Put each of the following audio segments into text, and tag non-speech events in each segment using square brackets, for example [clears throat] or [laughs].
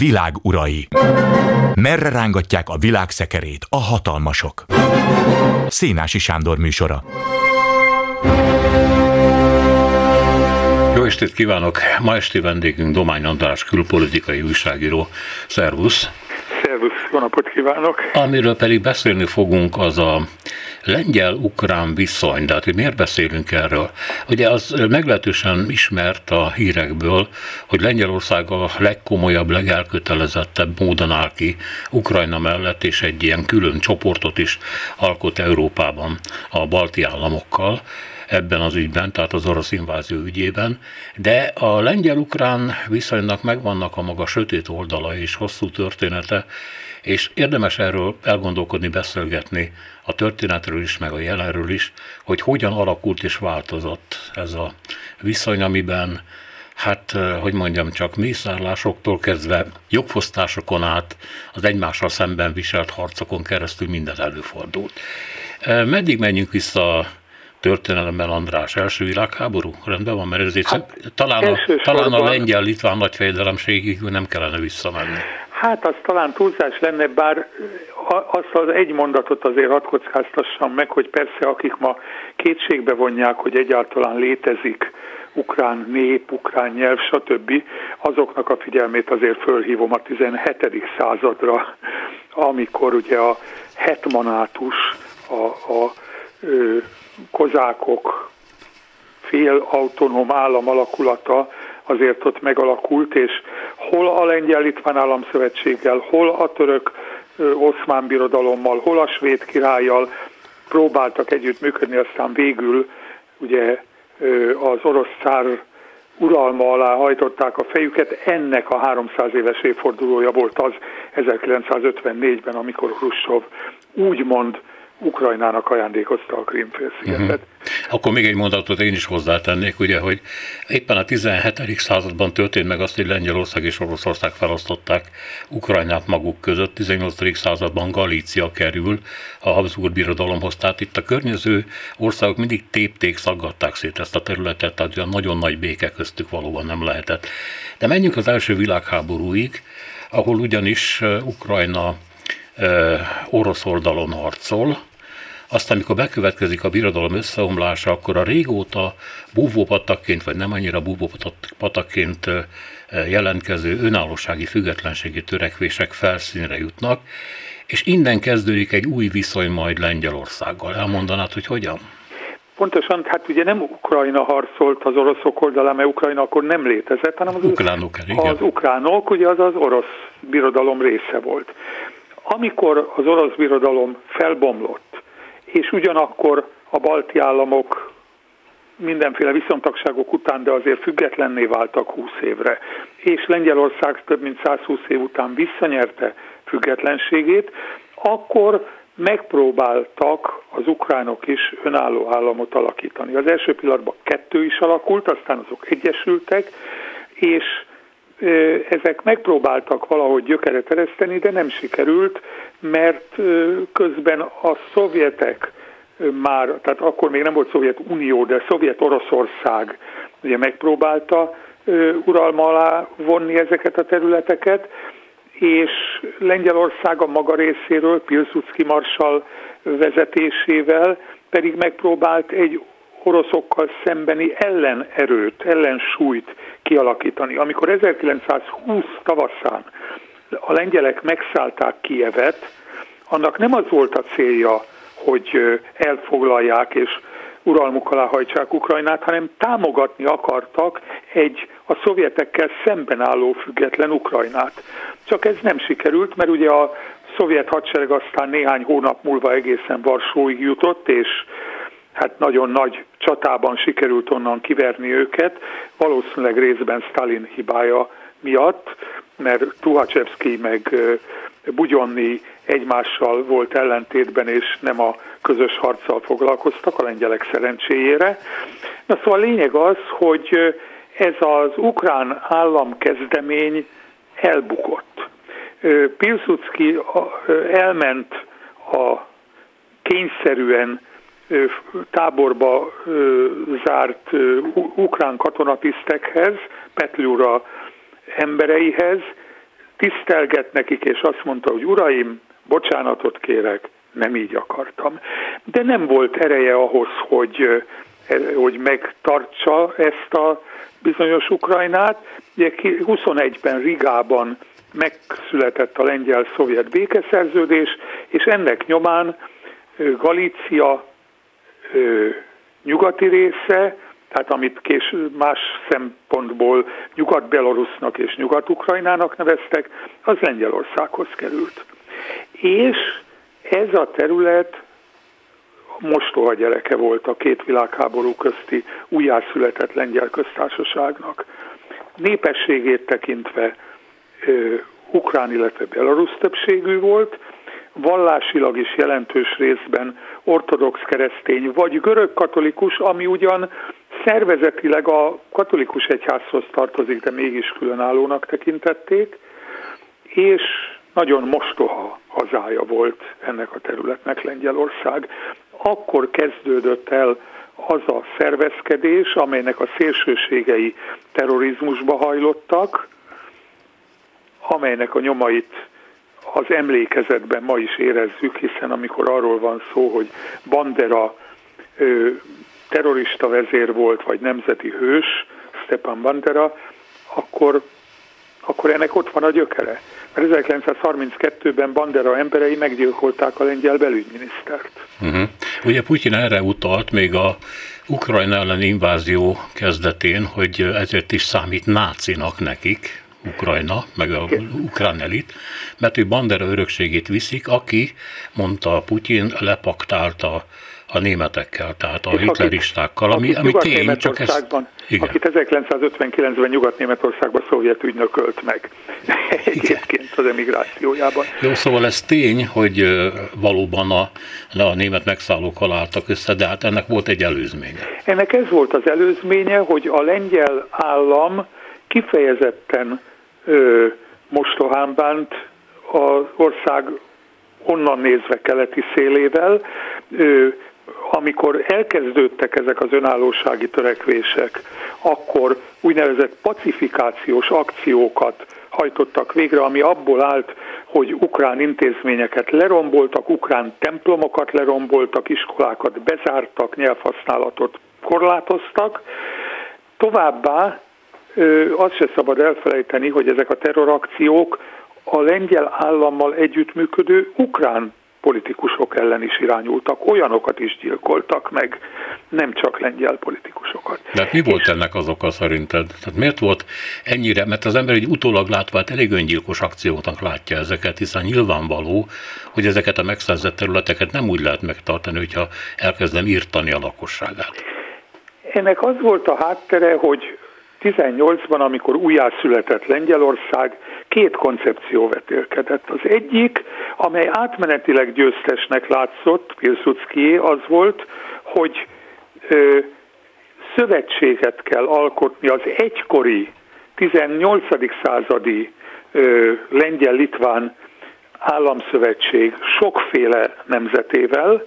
világ urai. Merre rángatják a világ szekerét a hatalmasok? Szénási Sándor műsora. Jó estét kívánok! Ma esti vendégünk Domány András külpolitikai újságíró. Szervusz! Szervusz, jó napot kívánok! Amiről pedig beszélni fogunk, az a lengyel-ukrán viszony, de hát hogy miért beszélünk erről? Ugye az meglehetősen ismert a hírekből, hogy Lengyelország a legkomolyabb, legelkötelezettebb módon áll ki Ukrajna mellett, és egy ilyen külön csoportot is alkot Európában a balti államokkal ebben az ügyben, tehát az orosz invázió ügyében, de a lengyel-ukrán viszonynak megvannak a maga sötét oldala és hosszú története, és érdemes erről elgondolkodni, beszélgetni a történetről is, meg a jelenről is, hogy hogyan alakult és változott ez a viszony, amiben hát, hogy mondjam, csak mészárlásoktól kezdve jogfosztásokon át az egymással szemben viselt harcokon keresztül minden előfordult. Meddig menjünk vissza történelemben András első világháború? Rendben van, mert ezért hát, talán, a, talán a lengyel-litván nagyfejedelemségig nem kellene visszamenni. Hát az talán túlzás lenne, bár azt az egy mondatot azért hadd kockáztassam meg, hogy persze akik ma kétségbe vonják, hogy egyáltalán létezik ukrán nép, ukrán nyelv, stb., azoknak a figyelmét azért fölhívom a 17. századra, amikor ugye a hetmanátus, a, a kozákok fél autonóm állam alakulata azért ott megalakult, és hol a lengyel-litván államszövetséggel, hol a török oszmán birodalommal, hol a svéd királlyal próbáltak együtt működni, aztán végül ugye az orosz cár uralma alá hajtották a fejüket. Ennek a 300 éves évfordulója volt az 1954-ben, amikor Khrushchev úgymond Ukrajnának ajándékozta a Krímfélszigetet. Uh-huh. Akkor még egy mondatot én is hozzátennék, ugye, hogy éppen a 17. században történt meg azt, hogy Lengyelország és Oroszország felosztották Ukrajnát maguk között, 18. században Galícia kerül a Habsburg birodalomhoz, tehát itt a környező országok mindig tépték, szaggatták szét ezt a területet, tehát olyan nagyon nagy béke köztük valóban nem lehetett. De menjünk az első világháborúig, ahol ugyanis Ukrajna orosz oldalon harcol, aztán, amikor bekövetkezik a birodalom összeomlása, akkor a régóta búvópatakként, vagy nem annyira búvópatakként jelentkező önállósági függetlenségi törekvések felszínre jutnak, és innen kezdődik egy új viszony majd Lengyelországgal. Elmondanád, hogy hogyan? Pontosan, hát ugye nem Ukrajna harcolt az oroszok oldalán, mert Ukrajna akkor nem létezett, hanem az ukránok, igen. az ukránok, ugye az az orosz birodalom része volt. Amikor az orosz birodalom felbomlott, és ugyanakkor a balti államok mindenféle viszontagságok után, de azért függetlenné váltak 20 évre, és Lengyelország több mint 120 év után visszanyerte függetlenségét, akkor megpróbáltak az ukránok is önálló államot alakítani. Az első pillanatban kettő is alakult, aztán azok egyesültek, és ezek megpróbáltak valahogy gyökeret ereszteni, de nem sikerült, mert közben a szovjetek már, tehát akkor még nem volt Szovjetunió, de Szovjet-Oroszország ugye megpróbálta uralma alá vonni ezeket a területeket, és Lengyelország a maga részéről Pilsudski marsal vezetésével pedig megpróbált egy oroszokkal szembeni ellenerőt, ellensúlyt kialakítani. Amikor 1920 tavaszán a lengyelek megszállták Kievet, annak nem az volt a célja, hogy elfoglalják és uralmuk alá hajtsák Ukrajnát, hanem támogatni akartak egy a szovjetekkel szemben álló független Ukrajnát. Csak ez nem sikerült, mert ugye a szovjet hadsereg aztán néhány hónap múlva egészen Varsóig jutott, és hát nagyon nagy csatában sikerült onnan kiverni őket, valószínűleg részben Stalin hibája miatt, mert Tuhachevsky meg Bugyonni egymással volt ellentétben, és nem a közös harccal foglalkoztak a lengyelek szerencséjére. Na szóval a lényeg az, hogy ez az ukrán államkezdemény elbukott. Pilsudski elment a kényszerűen táborba zárt ukrán katonatisztekhez, Petliura embereihez, tisztelget nekik, és azt mondta, hogy uraim, bocsánatot kérek, nem így akartam. De nem volt ereje ahhoz, hogy, hogy megtartsa ezt a bizonyos Ukrajnát. Ugye 21-ben Rigában megszületett a lengyel-szovjet békeszerződés, és ennek nyomán Galícia nyugati része, tehát amit kés más szempontból Nyugat-Belarusnak és Nyugat-Ukrajnának neveztek, az Lengyelországhoz került. És ez a terület mostoha gyereke volt a két világháború közti újjászületett lengyel köztársaságnak. Népességét tekintve ö, ukrán, illetve belarusz többségű volt, vallásilag is jelentős részben ortodox keresztény vagy görög katolikus, ami ugyan szervezetileg a katolikus egyházhoz tartozik, de mégis különállónak tekintették, és nagyon mostoha hazája volt ennek a területnek Lengyelország. Akkor kezdődött el az a szervezkedés, amelynek a szélsőségei terrorizmusba hajlottak, amelynek a nyomait az emlékezetben ma is érezzük, hiszen amikor arról van szó, hogy Bandera ö, terrorista vezér volt, vagy nemzeti hős, Stepan Bandera, akkor, akkor ennek ott van a gyökere. Mert 1932-ben Bandera emberei meggyilkolták a lengyel belügyminisztert. Uh-huh. Ugye Putyin erre utalt még a Ukrajna ellen invázió kezdetén, hogy ezért is számít nácinak nekik, Ukrajna, meg a ukrán elit, mert ő Bandera örökségét viszik, aki, mondta Putyin, lepaktálta a németekkel, tehát a hitleristákkal, ami, ami tény, csak ez... Igen. Akit 1959-ben Nyugat-Németországban szovjet ügynökölt meg [laughs] egyébként az emigrációjában. Jó, szóval ez tény, hogy valóban a, a német megszállók haláltak össze, de hát ennek volt egy előzménye. Ennek ez volt az előzménye, hogy a lengyel állam kifejezetten mostohán bánt az ország onnan nézve keleti szélével, amikor elkezdődtek ezek az önállósági törekvések, akkor úgynevezett pacifikációs akciókat hajtottak végre, ami abból állt, hogy ukrán intézményeket leromboltak, ukrán templomokat leromboltak, iskolákat bezártak, nyelvhasználatot korlátoztak. Továbbá azt se szabad elfelejteni, hogy ezek a terrorakciók a lengyel állammal együttműködő ukrán politikusok ellen is irányultak, olyanokat is gyilkoltak meg, nem csak lengyel politikusokat. De hát mi volt ennek az oka szerinted? Tehát miért volt ennyire, mert az ember egy utólag látva hát elég öngyilkos akcióknak látja ezeket, hiszen nyilvánvaló, hogy ezeket a megszerzett területeket nem úgy lehet megtartani, hogyha elkezdem írtani a lakosságát. Ennek az volt a háttere, hogy 18-ban, amikor újjászületett Lengyelország, két koncepció vetélkedett. Az egyik, amely átmenetileg győztesnek látszott, Pilsudszki az volt, hogy ö, szövetséget kell alkotni az egykori 18. századi ö, lengyel-litván államszövetség sokféle nemzetével,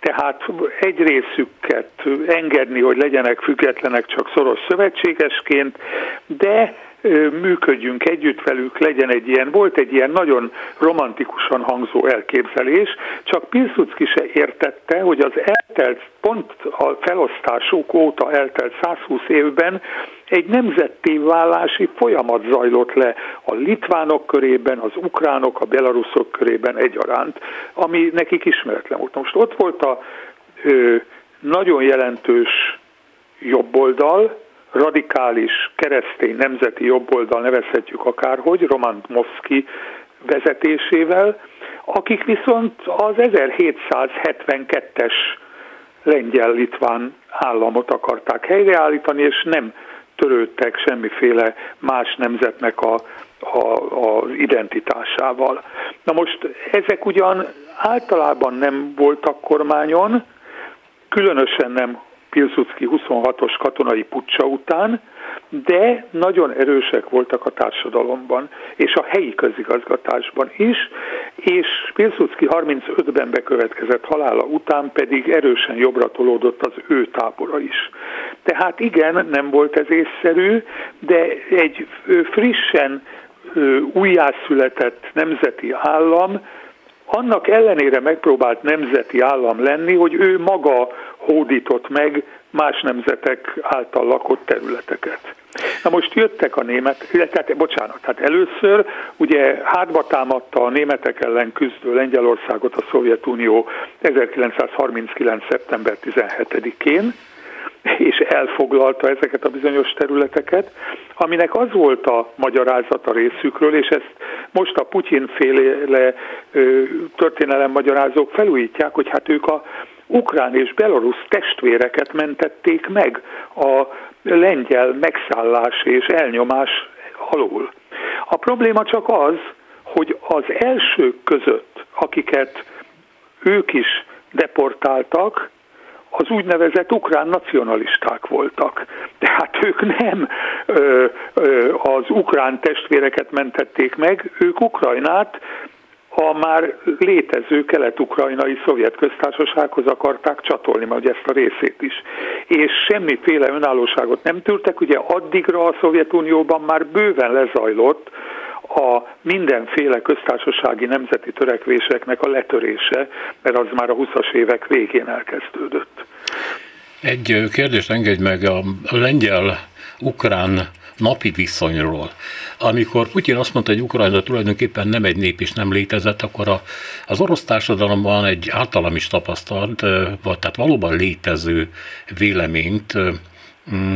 tehát egy részüket engedni, hogy legyenek függetlenek csak szoros szövetségesként, de működjünk együtt velük, legyen egy ilyen, volt egy ilyen nagyon romantikusan hangzó elképzelés, csak Pilsudski se értette, hogy az eltelt, pont a felosztásuk óta eltelt 120 évben egy nemzetté válási folyamat zajlott le a litvánok körében, az ukránok, a belaruszok körében egyaránt, ami nekik ismeretlen volt. Most ott volt a ö, nagyon jelentős jobboldal, radikális keresztény nemzeti jobboldal nevezhetjük akárhogy, Roman Dmovszki vezetésével, akik viszont az 1772-es lengyel-litván államot akarták helyreállítani, és nem törődtek semmiféle más nemzetnek a, a, az identitásával. Na most ezek ugyan általában nem voltak kormányon, különösen nem Pilsudski 26-os katonai pucsa után, de nagyon erősek voltak a társadalomban, és a helyi közigazgatásban is, és Pilsudski 35-ben bekövetkezett halála után pedig erősen jobbra tolódott az ő tábora is. Tehát igen, nem volt ez észszerű, de egy frissen újjászületett nemzeti állam annak ellenére megpróbált nemzeti állam lenni, hogy ő maga hódított meg más nemzetek által lakott területeket. Na most jöttek a német, tehát, bocsánat, tehát először ugye hátba támadta a németek ellen küzdő Lengyelországot a Szovjetunió 1939. szeptember 17-én, és elfoglalta ezeket a bizonyos területeket, aminek az volt a magyarázata részükről, és ezt most a Putyin féle történelem magyarázók felújítják, hogy hát ők a ukrán és belorusz testvéreket mentették meg a lengyel megszállás és elnyomás alól. A probléma csak az, hogy az elsők között, akiket ők is deportáltak, az úgynevezett ukrán nacionalisták voltak. Tehát ők nem ö, ö, az ukrán testvéreket mentették meg, ők Ukrajnát a már létező kelet-ukrajnai szovjet köztársasághoz akarták csatolni, majd ezt a részét is. És semmiféle önállóságot nem tűrtek, ugye addigra a Szovjetunióban már bőven lezajlott a mindenféle köztársasági nemzeti törekvéseknek a letörése, mert az már a 20-as évek végén elkezdődött. Egy kérdést engedj meg a lengyel-ukrán napi viszonyról. Amikor Putyin azt mondta, hogy Ukrajna tulajdonképpen nem egy nép és nem létezett, akkor a, az orosz társadalomban egy általam is tapasztalt, vagy tehát valóban létező véleményt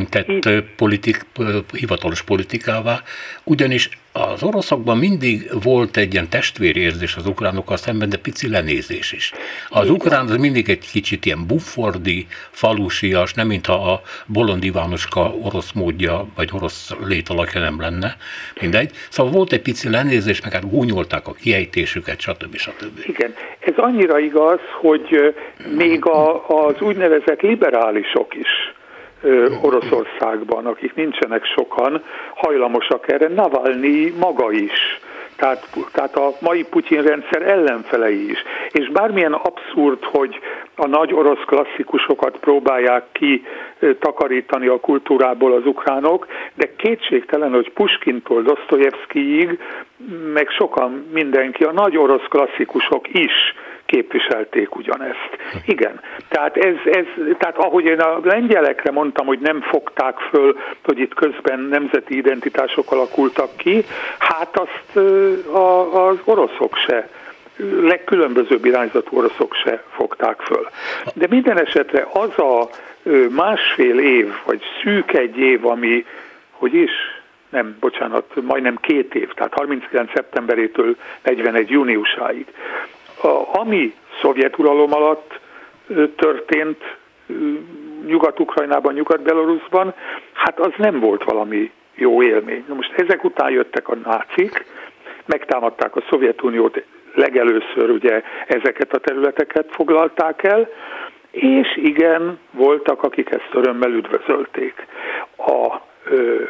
tett politik, hivatalos politikává, ugyanis az oroszokban mindig volt egy ilyen testvérérzés az ukránokkal szemben, de pici lenézés is. Az ukrán az mindig egy kicsit ilyen buffordi, falusias, nem mintha a Bolond Ivánoska orosz módja, vagy orosz létalakja nem lenne, mindegy. Szóval volt egy pici lenézés, meg hát gúnyolták a kiejtésüket, stb. stb. Igen, ez annyira igaz, hogy még a, az úgynevezett liberálisok is Oroszországban, akik nincsenek sokan, hajlamosak erre. Navalnyi maga is. Tehát, tehát a mai Putyin rendszer ellenfelei is. És bármilyen abszurd, hogy a nagy orosz klasszikusokat próbálják ki takarítani a kultúrából az ukránok, de kétségtelen, hogy Puskintól Dostoyevskyig, meg sokan mindenki, a nagy orosz klasszikusok is képviselték ugyanezt. Igen, tehát, ez, ez, tehát ahogy én a lengyelekre mondtam, hogy nem fogták föl, hogy itt közben nemzeti identitások alakultak ki, hát azt a, az oroszok se legkülönbözőbb irányzatú oroszok se fogták föl. De minden esetre az a másfél év, vagy szűk egy év, ami, hogy is, nem, bocsánat, majdnem két év, tehát 39. szeptemberétől 41. júniusáig, ami szovjet uralom alatt történt Nyugat-Ukrajnában, Nyugat-Belarusban, hát az nem volt valami jó élmény. Most ezek után jöttek a nácik, megtámadták a Szovjetuniót, legelőször ugye ezeket a területeket foglalták el, és igen, voltak, akik ezt örömmel üdvözölték. A ö,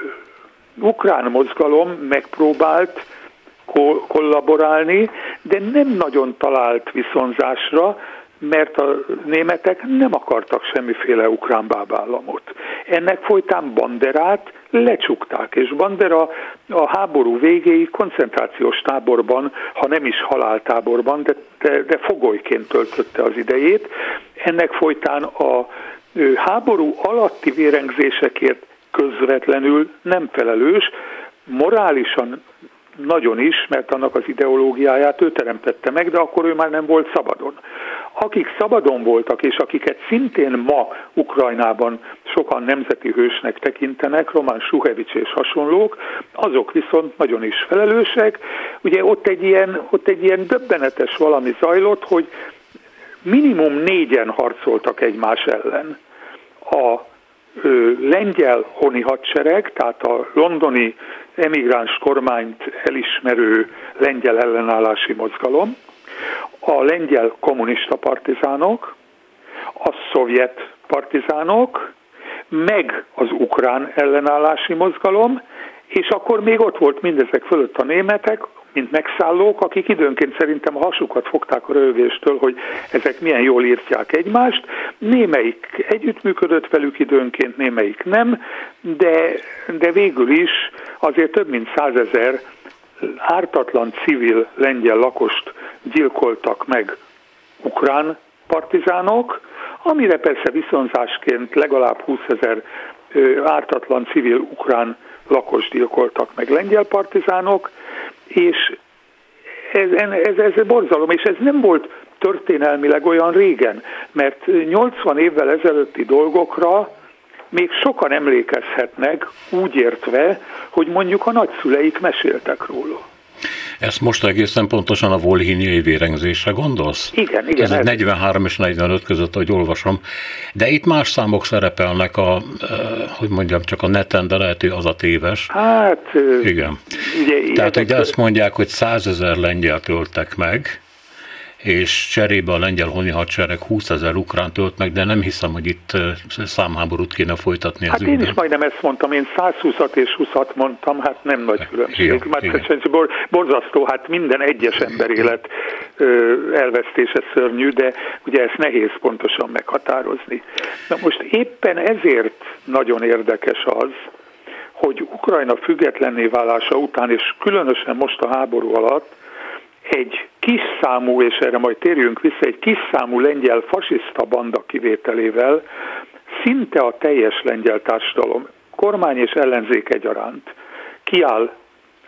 ukrán mozgalom megpróbált kollaborálni, de nem nagyon talált viszonzásra, mert a németek nem akartak semmiféle ukrán bábállamot. Ennek folytán Banderát lecsukták, és Bandera a háború végéig koncentrációs táborban, ha nem is haláltáborban, de, de, de fogolyként töltötte az idejét. Ennek folytán a háború alatti vérengzésekért közvetlenül nem felelős, morálisan nagyon is, mert annak az ideológiáját ő teremtette meg, de akkor ő már nem volt szabadon. Akik szabadon voltak, és akiket szintén ma Ukrajnában sokan nemzeti hősnek tekintenek, Román Suhevics és hasonlók, azok viszont nagyon is felelősek. Ugye ott egy ilyen, ott egy ilyen döbbenetes valami zajlott, hogy minimum négyen harcoltak egymás ellen. A ö, lengyel honi hadsereg, tehát a londoni emigráns kormányt elismerő lengyel ellenállási mozgalom, a lengyel kommunista partizánok, a szovjet partizánok, meg az ukrán ellenállási mozgalom, és akkor még ott volt mindezek fölött a németek, mint megszállók, akik időnként szerintem a hasukat fogták a rövégéstől, hogy ezek milyen jól írtják egymást. Némelyik együttműködött velük időnként, némelyik nem, de, de végül is azért több mint százezer ártatlan civil lengyel lakost gyilkoltak meg ukrán partizánok, amire persze viszonzásként legalább 20 ezer ártatlan civil ukrán lakos gyilkoltak meg lengyel partizánok, és ez, ez, ez borzalom, és ez nem volt történelmileg olyan régen, mert 80 évvel ezelőtti dolgokra még sokan emlékezhetnek úgy értve, hogy mondjuk a nagyszüleik meséltek róla. Ezt most egészen pontosan a volhíniai vérengzésre gondolsz? Igen, igen. Ez, ez 43 és 45 között, hogy olvasom. De itt más számok szerepelnek, a, hogy mondjam, csak a neten, de lehet, hogy az a téves. Hát... Igen. Ugye, Tehát ugye azt mondják, hogy százezer lengyel töltek meg, és cserébe a lengyel honi hadsereg 20 ezer ukrán tölt meg, de nem hiszem, hogy itt számháborút kéne folytatni. Hát én is majdnem ezt mondtam, én 120-at és 20-at mondtam, hát nem nagy különbség. Mert bor, borzasztó, hát minden egyes ember élet elvesztése szörnyű, de ugye ezt nehéz pontosan meghatározni. Na most éppen ezért nagyon érdekes az, hogy Ukrajna függetlenné válása után, és különösen most a háború alatt, egy kis számú, és erre majd térjünk vissza, egy kis számú lengyel fasiszta banda kivételével szinte a teljes lengyel társadalom, kormány és ellenzék egyaránt kiáll,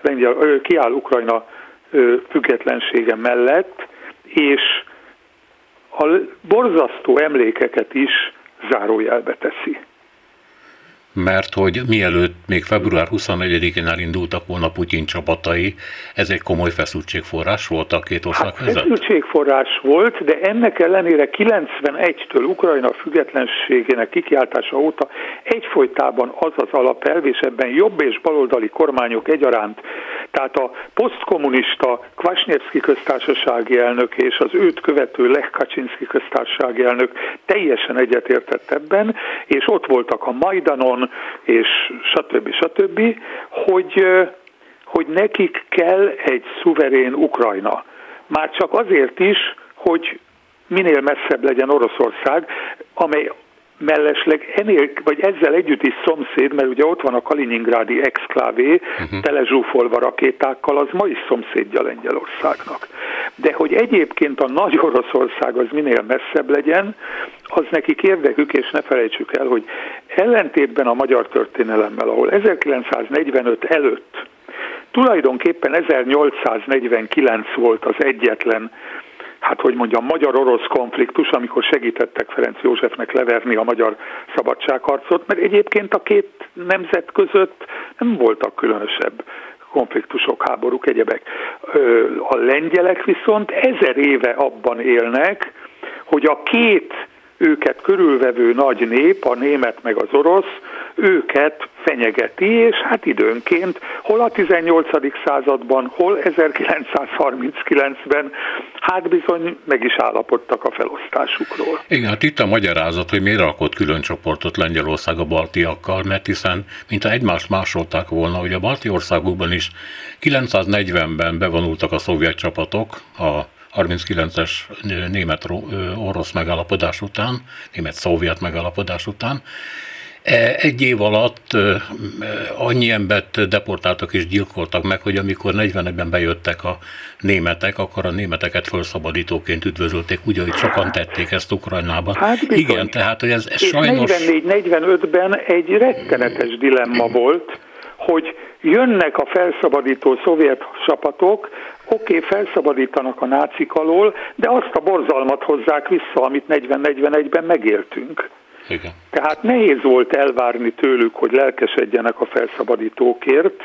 lengyel, kiáll Ukrajna függetlensége mellett, és a borzasztó emlékeket is zárójelbe teszi mert hogy mielőtt még február 24-én elindultak volna Putyin csapatai, ez egy komoly feszültségforrás volt a két ország hát között? Feszültségforrás volt, de ennek ellenére 91-től Ukrajna függetlenségének kikiáltása óta egyfolytában az az alapelv, és ebben jobb és baloldali kormányok egyaránt, tehát a posztkommunista Kvasnyevski köztársasági elnök és az őt követő Lech Kaczynski köztársasági elnök teljesen egyetértett ebben, és ott voltak a Majdanon, és stb. stb., hogy, hogy nekik kell egy szuverén Ukrajna. Már csak azért is, hogy minél messzebb legyen Oroszország, amely mellesleg ennél, vagy ezzel együtt is szomszéd, mert ugye ott van a Kaliningrádi exklávé, uh-huh. telezsúfolva rakétákkal, az ma is szomszédja Lengyelországnak. De hogy egyébként a nagy Oroszország az minél messzebb legyen, az nekik érdekük, és ne felejtsük el, hogy ellentétben a magyar történelemmel, ahol 1945 előtt tulajdonképpen 1849 volt az egyetlen hát hogy mondjam, magyar-orosz konfliktus, amikor segítettek Ferenc Józsefnek leverni a magyar szabadságharcot, mert egyébként a két nemzet között nem voltak különösebb konfliktusok, háborúk, egyebek. A lengyelek viszont ezer éve abban élnek, hogy a két őket körülvevő nagy nép, a német meg az orosz, őket fenyegeti, és hát időnként hol a 18. században, hol 1939-ben, hát bizony meg is állapodtak a felosztásukról. Igen, hát itt a magyarázat, hogy miért alkott külön csoportot Lengyelország a baltiakkal, mert hiszen mintha egymást másolták volna, hogy a balti országokban is 940-ben bevonultak a szovjet csapatok, a 39-es német-orosz megállapodás után, német-szovjet megállapodás után, egy év alatt annyi embert deportáltak és gyilkoltak meg, hogy amikor 41-ben bejöttek a németek, akkor a németeket felszabadítóként üdvözölték, úgy, hogy sokan tették ezt Ukrajnába. Hát Igen, tehát hogy ez, ez sajnos... 44-45-ben egy rettenetes dilemma volt, hogy jönnek a felszabadító szovjet csapatok, oké, okay, felszabadítanak a nácik alól, de azt a borzalmat hozzák vissza, amit 40-41-ben megéltünk. Igen. Tehát nehéz volt elvárni tőlük, hogy lelkesedjenek a felszabadítókért,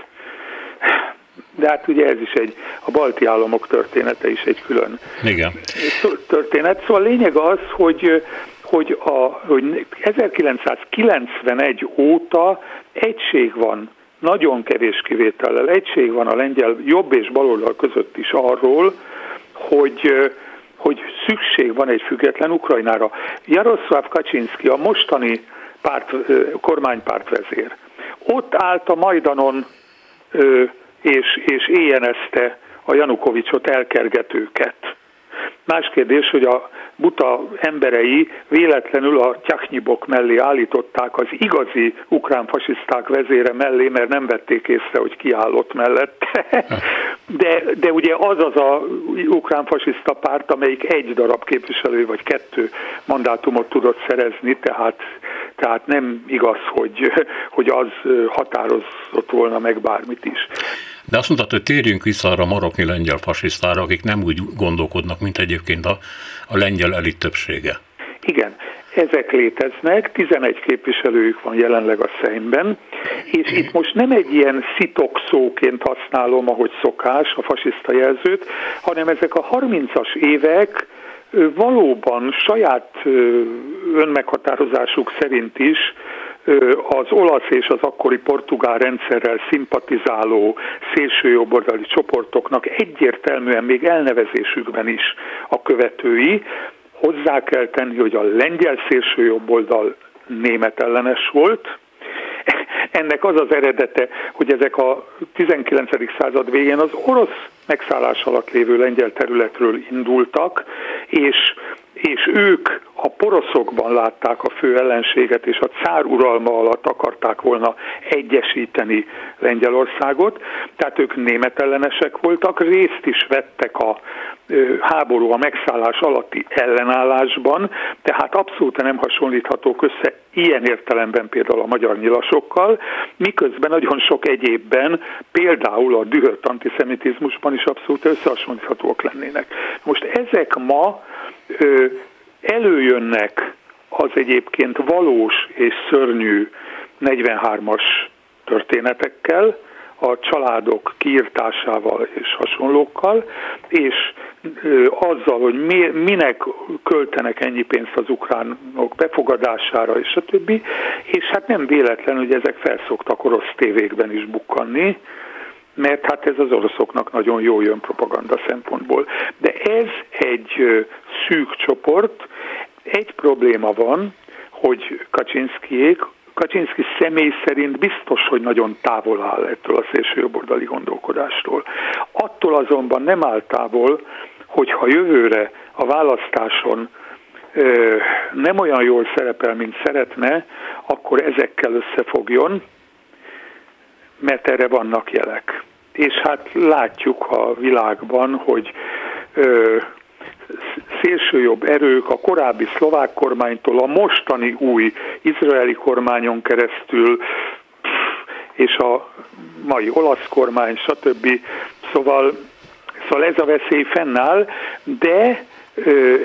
de hát ugye ez is egy, a balti államok története is egy külön Igen. történet. Szóval a lényeg az, hogy hogy, a, hogy 1991 óta egység van nagyon kevés kivétellel egység van a lengyel jobb és baloldal között is arról, hogy hogy szükség van egy független Ukrajnára. Jaroszláv Kaczynski, a mostani párt, kormánypárt vezér, ott állt a Majdanon és, és éjjenezte a Janukovicsot elkergetőket. Más kérdés, hogy a buta emberei véletlenül a tyachnyibok mellé állították az igazi ukrán fasiszták vezére mellé, mert nem vették észre, hogy kiállott mellette. [laughs] de, de ugye az az a ukrán fasiszta párt, amelyik egy darab képviselő vagy kettő mandátumot tudott szerezni, tehát, tehát nem igaz, hogy, hogy az határozott volna meg bármit is. De azt mondtad, hogy térjünk vissza arra a maroknyi lengyel fasisztára, akik nem úgy gondolkodnak, mint egyébként a, a lengyel elit többsége. Igen, ezek léteznek, 11 képviselőjük van jelenleg a szemben, és itt most nem egy ilyen szitokszóként használom, ahogy szokás, a fasiszta jelzőt, hanem ezek a 30-as évek valóban saját önmeghatározásuk szerint is az olasz és az akkori portugál rendszerrel szimpatizáló szélsőjobboldali csoportoknak egyértelműen még elnevezésükben is a követői, Hozzá kell tenni, hogy a lengyel szélsőjobboldal német ellenes volt, ennek az az eredete, hogy ezek a 19. század végén az orosz megszállás alatt lévő lengyel területről indultak, és, és ők a poroszokban látták a fő ellenséget, és a cár uralma alatt akarták volna egyesíteni Lengyelországot, tehát ők német ellenesek voltak, részt is vettek a háború a megszállás alatti ellenállásban, tehát abszolút nem hasonlíthatók össze ilyen értelemben például a magyar nyilasokkal, miközben nagyon sok egyébben, például a dühött antiszemitizmusban is abszolút összehasonlíthatóak lennének. Most ezek ma előjönnek az egyébként valós és szörnyű 43-as történetekkel, a családok kiirtásával és hasonlókkal, és azzal, hogy mi, minek költenek ennyi pénzt az ukránok befogadására, és a többi, és hát nem véletlen, hogy ezek felszoktak orosz tévékben is bukkanni, mert hát ez az oroszoknak nagyon jó jön propaganda szempontból. De ez egy szűk csoport, egy probléma van, hogy Kaczynszkijék Kaczynszki személy szerint biztos, hogy nagyon távol áll ettől a szélsőjobboldali gondolkodástól. Attól azonban nem áll távol, hogyha jövőre a választáson nem olyan jól szerepel, mint szeretne, akkor ezekkel összefogjon, mert erre vannak jelek. És hát látjuk a világban, hogy ö, szélsőjobb erők a korábbi szlovák kormánytól a mostani új izraeli kormányon keresztül és a mai olasz kormány, stb. Szóval, szóval ez a veszély fennáll, de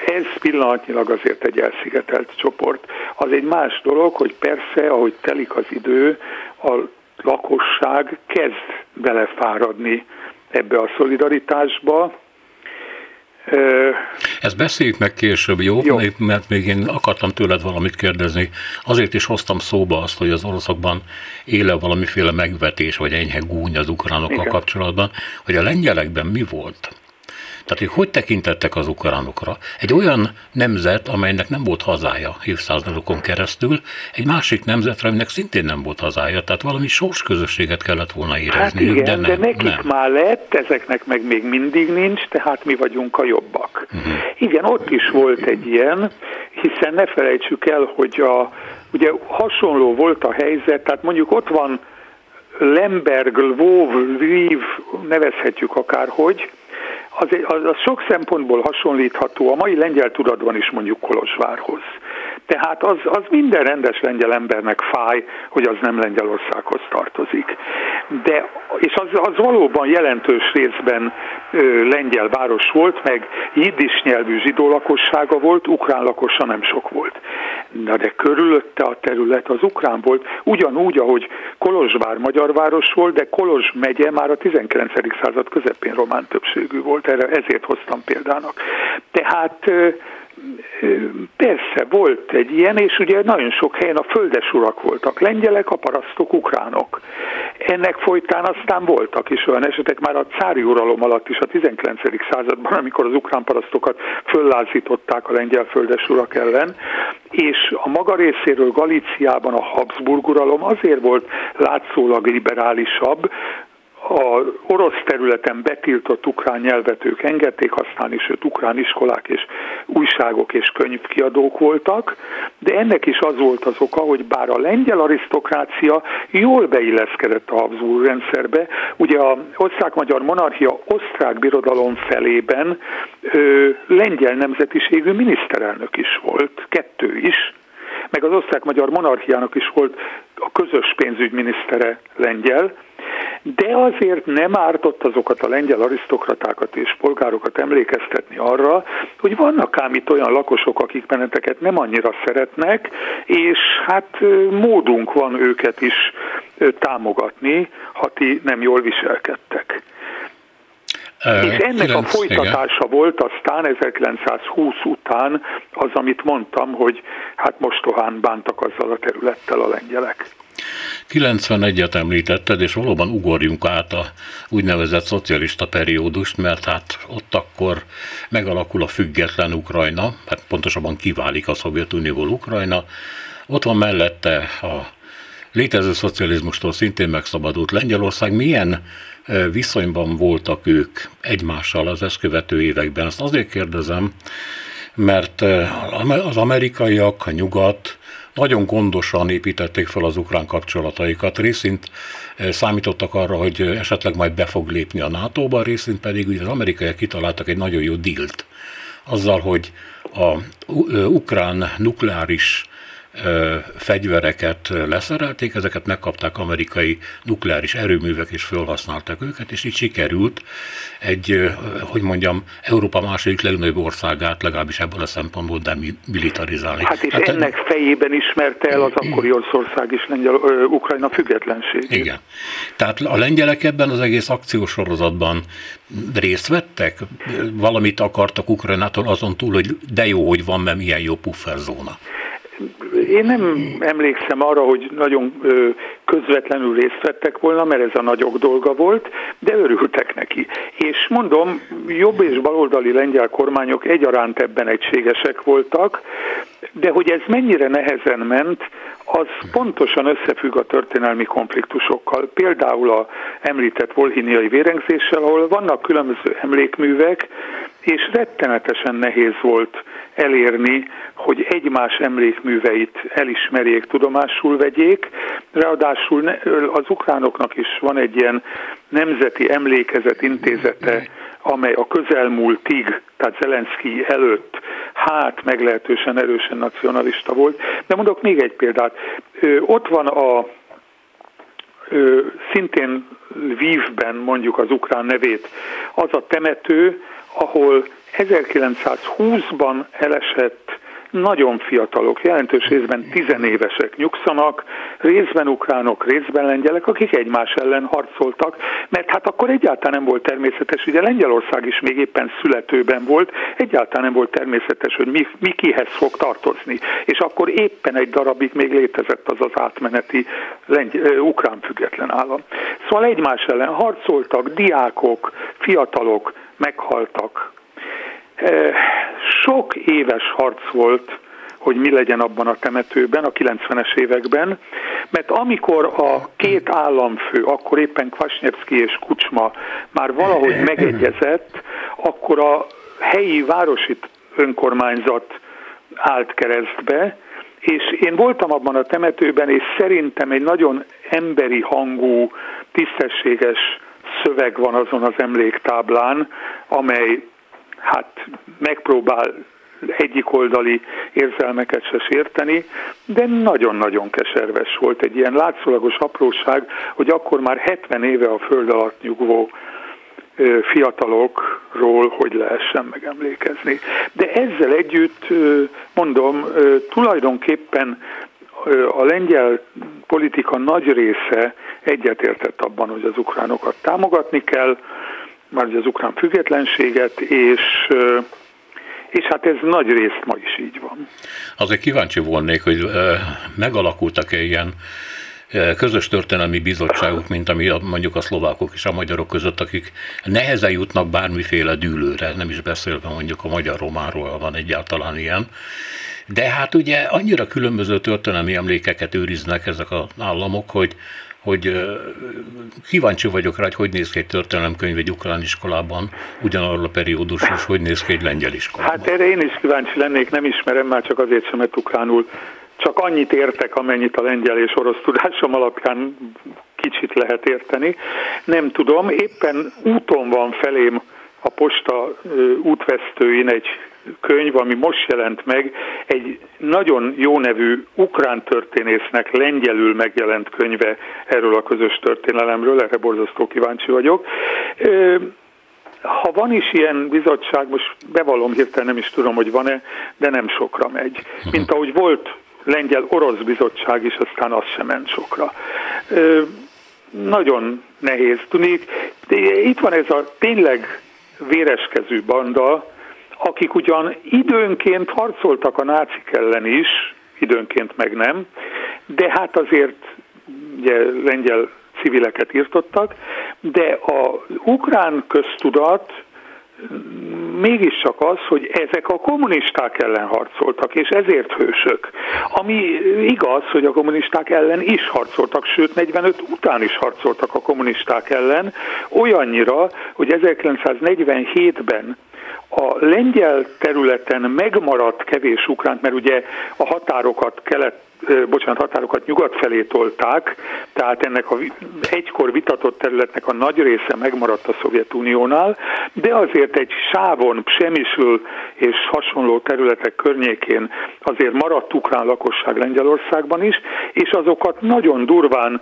ez pillanatnyilag azért egy elszigetelt csoport. Az egy más dolog, hogy persze, ahogy telik az idő, a lakosság kezd belefáradni ebbe a szolidaritásba, ezt beszéljük meg később, jó? jó? Mert még én akartam tőled valamit kérdezni. Azért is hoztam szóba azt, hogy az oroszokban éle valamiféle megvetés, vagy enyhe gúny az ukránokkal Igen. kapcsolatban, hogy a lengyelekben mi volt? Tehát, hogy hogy tekintettek az ukránokra? Egy olyan nemzet, amelynek nem volt hazája évszázadokon keresztül, egy másik nemzetre, aminek szintén nem volt hazája, tehát valami sors közösséget kellett volna érezni. Hát igen, de, nem, de nekik nem. már lett, ezeknek meg még mindig nincs, tehát mi vagyunk a jobbak. Uh-huh. Igen, ott is volt egy ilyen, hiszen ne felejtsük el, hogy a, ugye hasonló volt a helyzet, tehát mondjuk ott van Lemberg, Lvov, Lviv, nevezhetjük akárhogy, az, az, az sok szempontból hasonlítható a mai lengyel tudatban is mondjuk Kolozsvárhoz. Tehát az, az minden rendes lengyel embernek fáj, hogy az nem Lengyelországhoz tartozik. De, és az, az valóban jelentős részben ö, lengyel város volt, meg jiddis nyelvű zsidó lakossága volt, ukrán lakosa nem sok volt. Na de körülötte a terület az ukrán volt, ugyanúgy, ahogy Kolozsvár magyar város volt, de Kolozs megye már a 19. század közepén román többségű volt, erre ezért hoztam példának. Tehát Persze, volt egy ilyen, és ugye nagyon sok helyen a földesurak voltak, lengyelek, a parasztok, ukránok. Ennek folytán aztán voltak is olyan esetek, már a cári uralom alatt is a 19. században, amikor az ukrán parasztokat föllázították a lengyel földesurak ellen, és a maga részéről Galíciában a Habsburg uralom azért volt látszólag liberálisabb, a orosz területen betiltott ukrán nyelvet ők engedték használni, sőt ukrán iskolák és újságok és könyvkiadók voltak, de ennek is az volt az oka, hogy bár a lengyel arisztokrácia jól beilleszkedett a Habsburg rendszerbe, ugye a osztrák-magyar monarchia osztrák birodalom felében ö, lengyel nemzetiségű miniszterelnök is volt, kettő is, meg az osztrák-magyar monarchiának is volt a közös pénzügyminisztere lengyel, de azért nem ártott azokat a lengyel arisztokratákat és polgárokat emlékeztetni arra, hogy vannak ám itt olyan lakosok, akik benneteket nem annyira szeretnek, és hát módunk van őket is támogatni, ha ti nem jól viselkedtek. És ennek 9, a folytatása igen. volt aztán 1920 után az, amit mondtam, hogy hát mostohán bántak azzal a területtel a lengyelek. 91-et említetted, és valóban ugorjunk át a úgynevezett szocialista periódust, mert hát ott akkor megalakul a független Ukrajna, hát pontosabban kiválik a Szovjetunióból Ukrajna, ott van mellette a létező szocializmustól szintén megszabadult Lengyelország. Milyen viszonyban voltak ők egymással az ezt követő években? Ezt azért kérdezem, mert az amerikaiak, a nyugat nagyon gondosan építették fel az ukrán kapcsolataikat, részint számítottak arra, hogy esetleg majd be fog lépni a NATO-ba, részint pedig ugye az amerikaiak kitaláltak egy nagyon jó dílt azzal, hogy a ukrán nukleáris fegyvereket leszerelték, ezeket megkapták amerikai nukleáris erőművek, és felhasználták őket, és így sikerült egy, hogy mondjam, Európa második legnagyobb országát legalábbis ebből a szempontból demilitarizálni. Hát és hát, ennek fejében ismerte el az akkori Oroszország is lengyel, Ukrajna függetlenségét. Igen. Tehát a lengyelek ebben az egész akciósorozatban részt vettek? Valamit akartak Ukrajnától azon túl, hogy de jó, hogy van, mert milyen jó pufferzóna. Én nem emlékszem arra, hogy nagyon közvetlenül részt vettek volna, mert ez a nagyok dolga volt, de örültek neki. És mondom, jobb és baloldali lengyel kormányok egyaránt ebben egységesek voltak, de hogy ez mennyire nehezen ment, az pontosan összefügg a történelmi konfliktusokkal. Például a említett volhiniai vérengzéssel, ahol vannak különböző emlékművek, és rettenetesen nehéz volt elérni, hogy egymás emlékműveit elismerjék, tudomásul vegyék. Ráadásul az ukránoknak is van egy ilyen nemzeti emlékezet intézete, amely a közelmúltig, tehát Zelenszky előtt, hát meglehetősen erősen nacionalista volt. De mondok még egy példát. Ott van a szintén Lvivben mondjuk az ukrán nevét, az a temető, ahol 1920-ban elesett nagyon fiatalok, jelentős részben tizenévesek nyugszanak, részben ukránok, részben lengyelek, akik egymás ellen harcoltak, mert hát akkor egyáltalán nem volt természetes, ugye Lengyelország is még éppen születőben volt, egyáltalán nem volt természetes, hogy mi, mi kihez fog tartozni. És akkor éppen egy darabig még létezett az az átmeneti lengy- ukrán független állam. Szóval egymás ellen harcoltak, diákok, fiatalok meghaltak, sok éves harc volt, hogy mi legyen abban a temetőben a 90-es években, mert amikor a két államfő, akkor éppen Kvasnyevski és Kucsma már valahogy megegyezett, akkor a helyi városi önkormányzat állt keresztbe, és én voltam abban a temetőben, és szerintem egy nagyon emberi hangú, tisztességes szöveg van azon az emléktáblán, amely hát megpróbál egyik oldali érzelmeket se sérteni, de nagyon-nagyon keserves volt egy ilyen látszólagos apróság, hogy akkor már 70 éve a föld alatt nyugvó fiatalokról hogy lehessen megemlékezni. De ezzel együtt, mondom, tulajdonképpen a lengyel politika nagy része egyetértett abban, hogy az ukránokat támogatni kell, már az ukrán függetlenséget, és és hát ez nagy részt ma is így van. Azért kíváncsi volnék, hogy megalakultak-e ilyen közös történelmi bizottságok, mint ami mondjuk a szlovákok és a magyarok között, akik nehezen jutnak bármiféle dűlőre, nem is beszélve mondjuk a magyar románról van egyáltalán ilyen, De hát ugye annyira különböző történelmi emlékeket őriznek ezek az államok, hogy hogy kíváncsi vagyok rá, hogy hogy néz ki egy történelemkönyv egy ukrán iskolában, ugyanarról a periódus, és hogy néz ki egy lengyel iskolában. Hát erre én is kíváncsi lennék, nem ismerem már csak azért sem, mert ukránul csak annyit értek, amennyit a lengyel és orosz tudásom alapján kicsit lehet érteni. Nem tudom, éppen úton van felém a posta útvesztőin egy könyv, ami most jelent meg, egy nagyon jó nevű ukrán történésznek lengyelül megjelent könyve erről a közös történelemről, erre borzasztó kíváncsi vagyok. Ha van is ilyen bizottság, most bevallom hirtelen nem is tudom, hogy van-e, de nem sokra megy. Mint ahogy volt lengyel-orosz bizottság is, aztán az sem ment sokra. Nagyon nehéz tudni. Itt van ez a tényleg véreskező banda, akik ugyan időnként harcoltak a nácik ellen is, időnként meg nem, de hát azért ugye, lengyel civileket írtottak, de a ukrán köztudat mégiscsak az, hogy ezek a kommunisták ellen harcoltak, és ezért hősök. Ami igaz, hogy a kommunisták ellen is harcoltak, sőt 45 után is harcoltak a kommunisták ellen, olyannyira, hogy 1947-ben a lengyel területen megmaradt kevés ukránt, mert ugye a határokat kelet bocsánat, határokat nyugat felé tolták, tehát ennek a egykor vitatott területnek a nagy része megmaradt a Szovjetuniónál, de azért egy sávon, Psemisül és hasonló területek környékén azért maradt ukrán lakosság Lengyelországban is, és azokat nagyon durván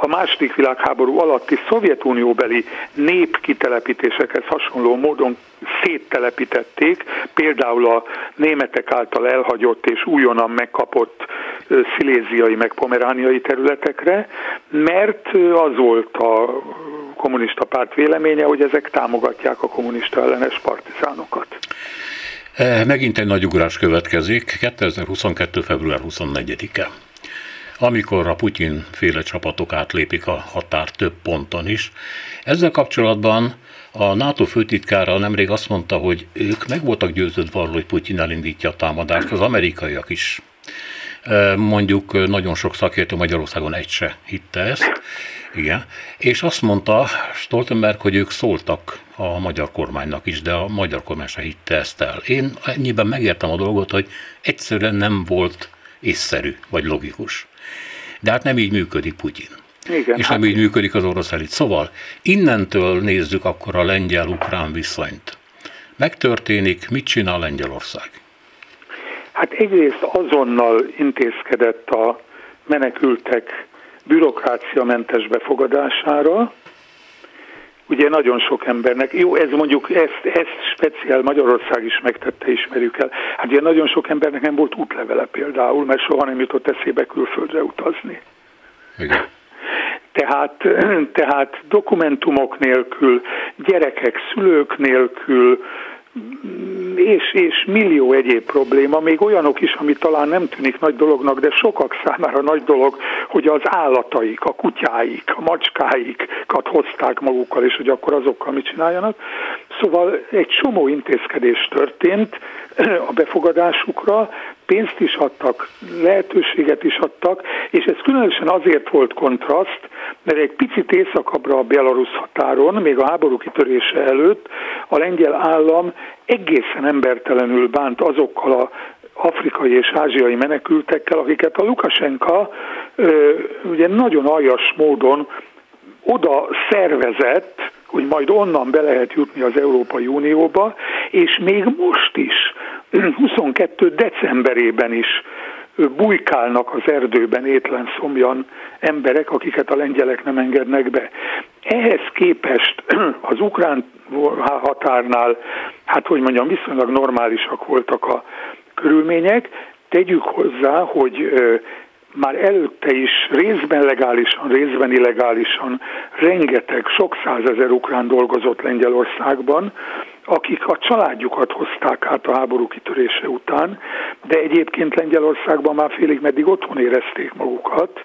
a második világháború alatti Szovjetunióbeli népkitelepítésekhez hasonló módon széttelepítették, például a németek által elhagyott és újonnan megkapott sziléziai meg pomerániai területekre, mert az volt a kommunista párt véleménye, hogy ezek támogatják a kommunista ellenes partizánokat. Megint egy nagy ugrás következik, 2022. február 24-e amikor a Putyin féle csapatok átlépik a határ több ponton is. Ezzel kapcsolatban a NATO főtitkára nemrég azt mondta, hogy ők meg voltak győződve arról, hogy Putyin elindítja a támadást, az amerikaiak is. Mondjuk nagyon sok szakértő Magyarországon egy se hitte ezt. Igen. És azt mondta Stoltenberg, hogy ők szóltak a magyar kormánynak is, de a magyar kormány se hitte ezt el. Én ennyiben megértem a dolgot, hogy egyszerűen nem volt észszerű vagy logikus. De hát nem így működik Putyin. Igen, és hát nem így működik az orosz elit. Szóval innentől nézzük akkor a lengyel-ukrán viszonyt. Megtörténik, mit csinál Lengyelország? Hát egyrészt azonnal intézkedett a menekültek bürokráciamentes befogadására, ugye nagyon sok embernek, jó, ez mondjuk, ezt, ezt speciál Magyarország is megtette, ismerjük el. Hát ugye nagyon sok embernek nem volt útlevele például, mert soha nem jutott eszébe külföldre utazni. Igen. Tehát, [clears throat] tehát dokumentumok nélkül, gyerekek, szülők nélkül, és, és millió egyéb probléma, még olyanok is, ami talán nem tűnik nagy dolognak, de sokak számára nagy dolog, hogy az állataik, a kutyáik, a macskáikat hozták magukkal, és hogy akkor azokkal mit csináljanak. Szóval egy csomó intézkedés történt a befogadásukra, pénzt is adtak, lehetőséget is adtak, és ez különösen azért volt kontraszt, mert egy picit északabbra a belarusz határon, még a háború kitörése előtt a lengyel állam egészen embertelenül bánt azokkal a afrikai és ázsiai menekültekkel, akiket a Lukasenka ugye nagyon aljas módon oda szervezett, hogy majd onnan be lehet jutni az Európai Unióba, és még most is, 22. decemberében is bujkálnak az erdőben étlen szomjan emberek, akiket a lengyelek nem engednek be. Ehhez képest [clears throat] az ukrán határnál, hát hogy mondjam, viszonylag normálisak voltak a körülmények. Tegyük hozzá, hogy már előtte is részben legálisan, részben illegálisan rengeteg, sok százezer ukrán dolgozott Lengyelországban, akik a családjukat hozták át a háború kitörése után, de egyébként Lengyelországban már félig meddig otthon érezték magukat,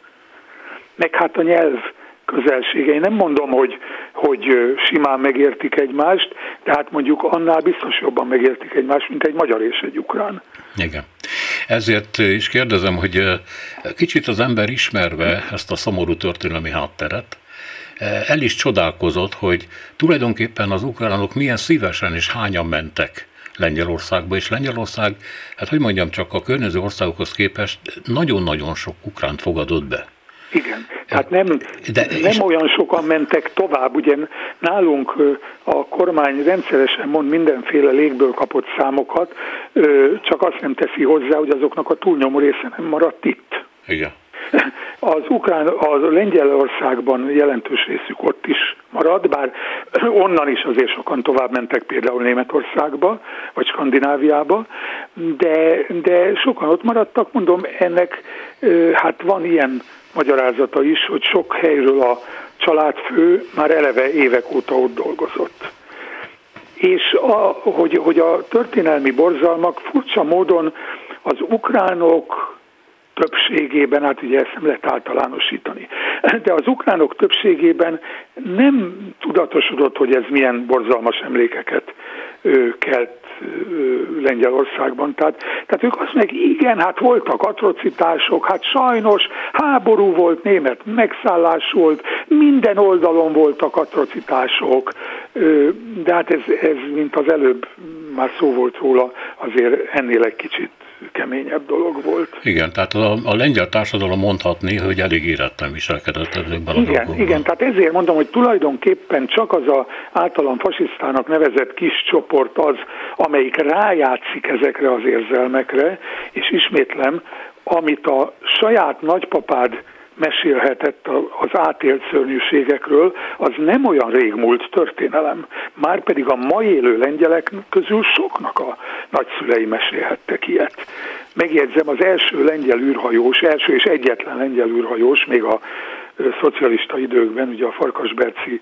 meg hát a nyelv közelsége. Én nem mondom, hogy, hogy simán megértik egymást, de hát mondjuk annál biztos jobban megértik egymást, mint egy magyar és egy ukrán. Igen. Ezért is kérdezem, hogy kicsit az ember ismerve ezt a szomorú történelmi hátteret, el is csodálkozott, hogy tulajdonképpen az ukránok milyen szívesen és hányan mentek Lengyelországba, és Lengyelország, hát hogy mondjam, csak a környező országokhoz képest nagyon-nagyon sok ukránt fogadott be. Igen, hát nem, De, nem és... olyan sokan mentek tovább, ugye nálunk a kormány rendszeresen mond mindenféle légből kapott számokat, csak azt nem teszi hozzá, hogy azoknak a túlnyomó része nem maradt itt. Igen. [laughs] Az ukrán, a Lengyelországban jelentős részük ott is marad, bár onnan is azért sokan tovább mentek például Németországba, vagy Skandináviába, de, de sokan ott maradtak, mondom, ennek hát van ilyen magyarázata is, hogy sok helyről a családfő már eleve évek óta ott dolgozott. És a, hogy, hogy a történelmi borzalmak furcsa módon az ukránok többségében, hát ugye ezt nem lehet általánosítani, de az ukránok többségében nem tudatosodott, hogy ez milyen borzalmas emlékeket kelt Lengyelországban. Tehát, tehát ők azt meg igen, hát voltak atrocitások, hát sajnos háború volt, német megszállás volt, minden oldalon voltak atrocitások, de hát ez, ez mint az előbb már szó volt róla, azért ennél egy kicsit keményebb dolog volt. Igen, tehát a, a lengyel társadalom mondhatni, hogy elég éretten viselkedett ezekben a igen, dolgokban. Igen, tehát ezért mondom, hogy tulajdonképpen csak az a általam fasisztának nevezett kis csoport az, amelyik rájátszik ezekre az érzelmekre, és ismétlem, amit a saját nagypapád mesélhetett az átélt szörnyűségekről, az nem olyan régmúlt történelem. Márpedig a mai élő lengyelek közül soknak a nagyszülei mesélhettek ilyet. Megjegyzem, az első lengyel űrhajós, első és egyetlen lengyel űrhajós, még a szocialista időkben, ugye a Farkasberci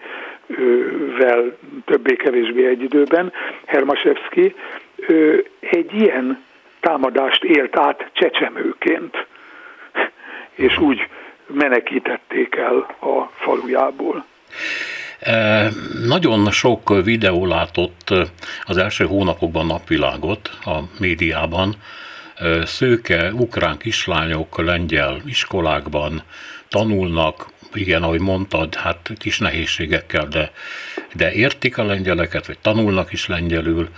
vel többé-kevésbé egy időben, Hermasevski, egy ilyen támadást élt át csecsemőként, és úgy menekítették el a falujából. Nagyon sok videó látott az első hónapokban napvilágot a médiában. Szőke ukrán kislányok lengyel iskolákban tanulnak, igen, ahogy mondtad, hát kis nehézségekkel, de, de értik a lengyeleket, vagy tanulnak is lengyelül,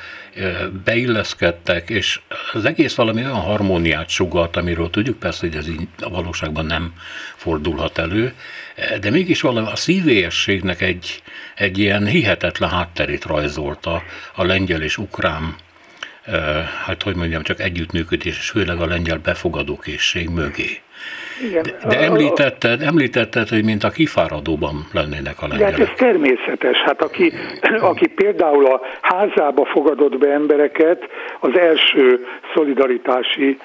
beilleszkedtek, és az egész valami olyan harmóniát sugalt, amiről tudjuk persze, hogy ez így a valóságban nem fordulhat elő, de mégis valami a szívélyességnek egy, egy ilyen hihetetlen hátterét rajzolta a lengyel és ukrán hát hogy mondjam, csak együttműködés, és főleg a lengyel befogadókészség mögé. Igen. De, de említetted, említetted, hogy mint a kifáradóban lennének a lengyelek. De hát ez természetes. Hát aki, aki például a házába fogadott be embereket az első szolidaritási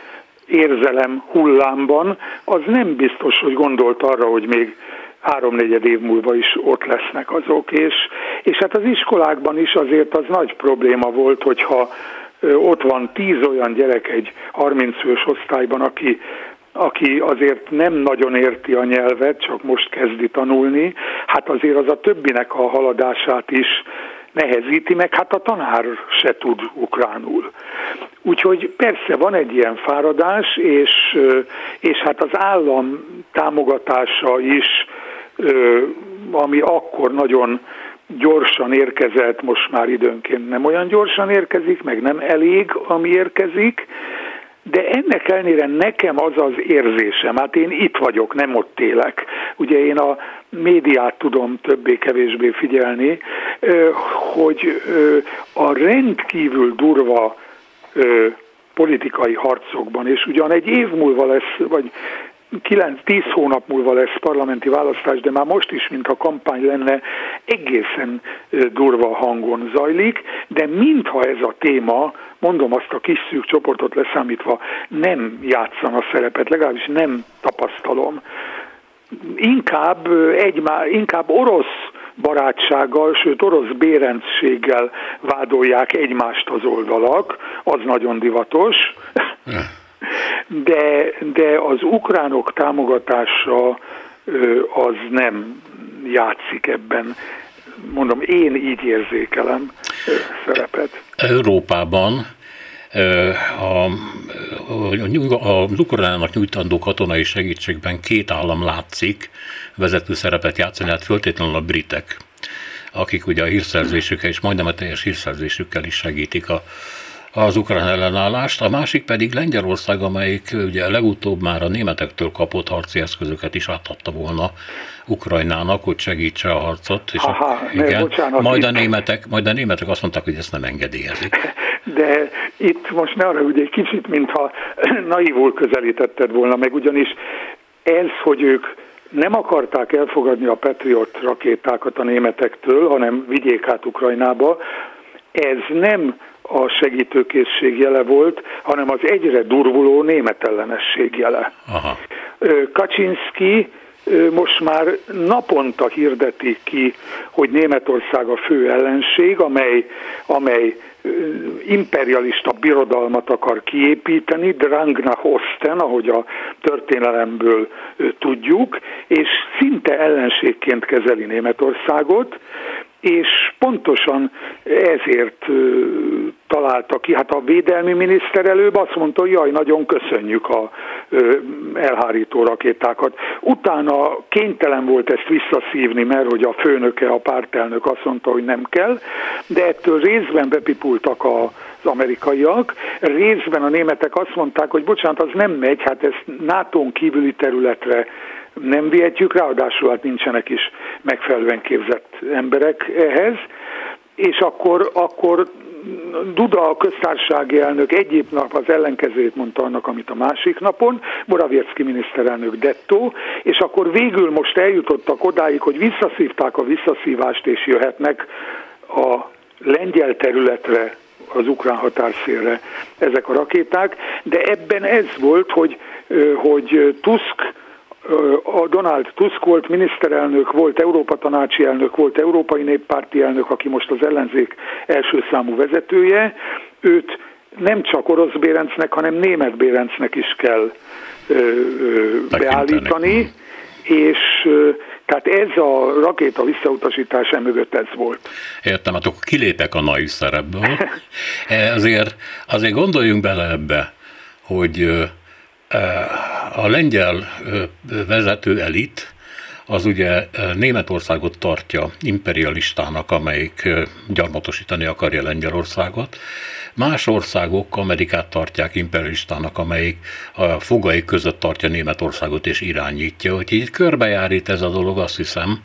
érzelem hullámban, az nem biztos, hogy gondolt arra, hogy még háromnegyed év múlva is ott lesznek azok, és, és hát az iskolákban is azért az nagy probléma volt, hogyha ott van tíz olyan gyerek egy 30 fős osztályban, aki aki azért nem nagyon érti a nyelvet, csak most kezdi tanulni, hát azért az a többinek a haladását is nehezíti, meg hát a tanár se tud ukránul. Úgyhogy persze van egy ilyen fáradás, és, és hát az állam támogatása is, ami akkor nagyon gyorsan érkezett, most már időnként nem olyan gyorsan érkezik, meg nem elég, ami érkezik, de ennek ellenére nekem az az érzésem, hát én itt vagyok, nem ott élek. Ugye én a médiát tudom többé-kevésbé figyelni, hogy a rendkívül durva politikai harcokban, és ugyan egy év múlva lesz, vagy 9-10 hónap múlva lesz parlamenti választás, de már most is, mint a kampány lenne, egészen durva hangon zajlik, de mintha ez a téma, mondom azt a kis szűk csoportot leszámítva, nem játszana szerepet, legalábbis nem tapasztalom. Inkább, egymá, inkább orosz barátsággal, sőt orosz bérencséggel vádolják egymást az oldalak, az nagyon divatos de, de az ukránok támogatása az nem játszik ebben, mondom, én így érzékelem szerepet. Európában a az Ukrajnának nyújtandó katonai segítségben két állam látszik vezető szerepet játszani, hát föltétlenül a britek, akik ugye a hírszerzésükkel és majdnem a teljes hírszerzésükkel is segítik a, az ukrán ellenállást, a másik pedig Lengyelország, amelyik ugye legutóbb már a németektől kapott harci eszközöket is átadta volna Ukrajnának, hogy segítse a harcot. És Aha, a, igen, bocsánat, majd, a németek, majd a németek azt mondták, hogy ezt nem engedélyezik. [laughs] De itt most ne arra, hogy egy kicsit, mintha [clears throat] naivul közelítetted volna meg, ugyanis ez, hogy ők nem akarták elfogadni a Patriot rakétákat a németektől, hanem vigyék át Ukrajnába, ez nem a segítőkészség jele volt, hanem az egyre durvuló német ellenesség jele. Aha. Kaczynski most már naponta hirdeti ki, hogy Németország a fő ellenség, amely, amely imperialista birodalmat akar kiépíteni, Drang nach Osten, ahogy a történelemből tudjuk, és szinte ellenségként kezeli Németországot, és pontosan ezért találta ki. Hát a védelmi miniszter előbb azt mondta, hogy jaj, nagyon köszönjük a elhárító rakétákat. Utána kénytelen volt ezt visszaszívni, mert hogy a főnöke, a pártelnök azt mondta, hogy nem kell, de ettől részben bepipultak a az amerikaiak. Részben a németek azt mondták, hogy bocsánat, az nem megy, hát ez nato kívüli területre nem vihetjük, ráadásul hát nincsenek is megfelelően képzett emberek ehhez, és akkor, akkor Duda a köztársasági elnök egyéb nap az ellenkezőjét mondta annak, amit a másik napon, Morawiecki miniszterelnök dettó, és akkor végül most eljutottak odáig, hogy visszaszívták a visszaszívást, és jöhetnek a lengyel területre, az ukrán határszélre ezek a rakéták, de ebben ez volt, hogy, hogy Tusk a Donald Tusk volt miniszterelnök, volt Európa tanácsi elnök, volt Európai Néppárti elnök, aki most az ellenzék első számú vezetője. Őt nem csak orosz Bérencnek, hanem német Bérencnek is kell ö, ö, beállítani, és ö, tehát ez a rakéta visszautasítás mögött ez volt. Értem, hát akkor kilépek a naiv szerepből. [laughs] azért, azért gondoljunk bele ebbe, hogy a lengyel vezető elit az ugye Németországot tartja imperialistának, amelyik gyarmatosítani akarja Lengyelországot. Más országok Amerikát tartják imperialistának, amelyik a fogai között tartja Németországot és irányítja. Hogy így körbejárít ez a dolog, azt hiszem,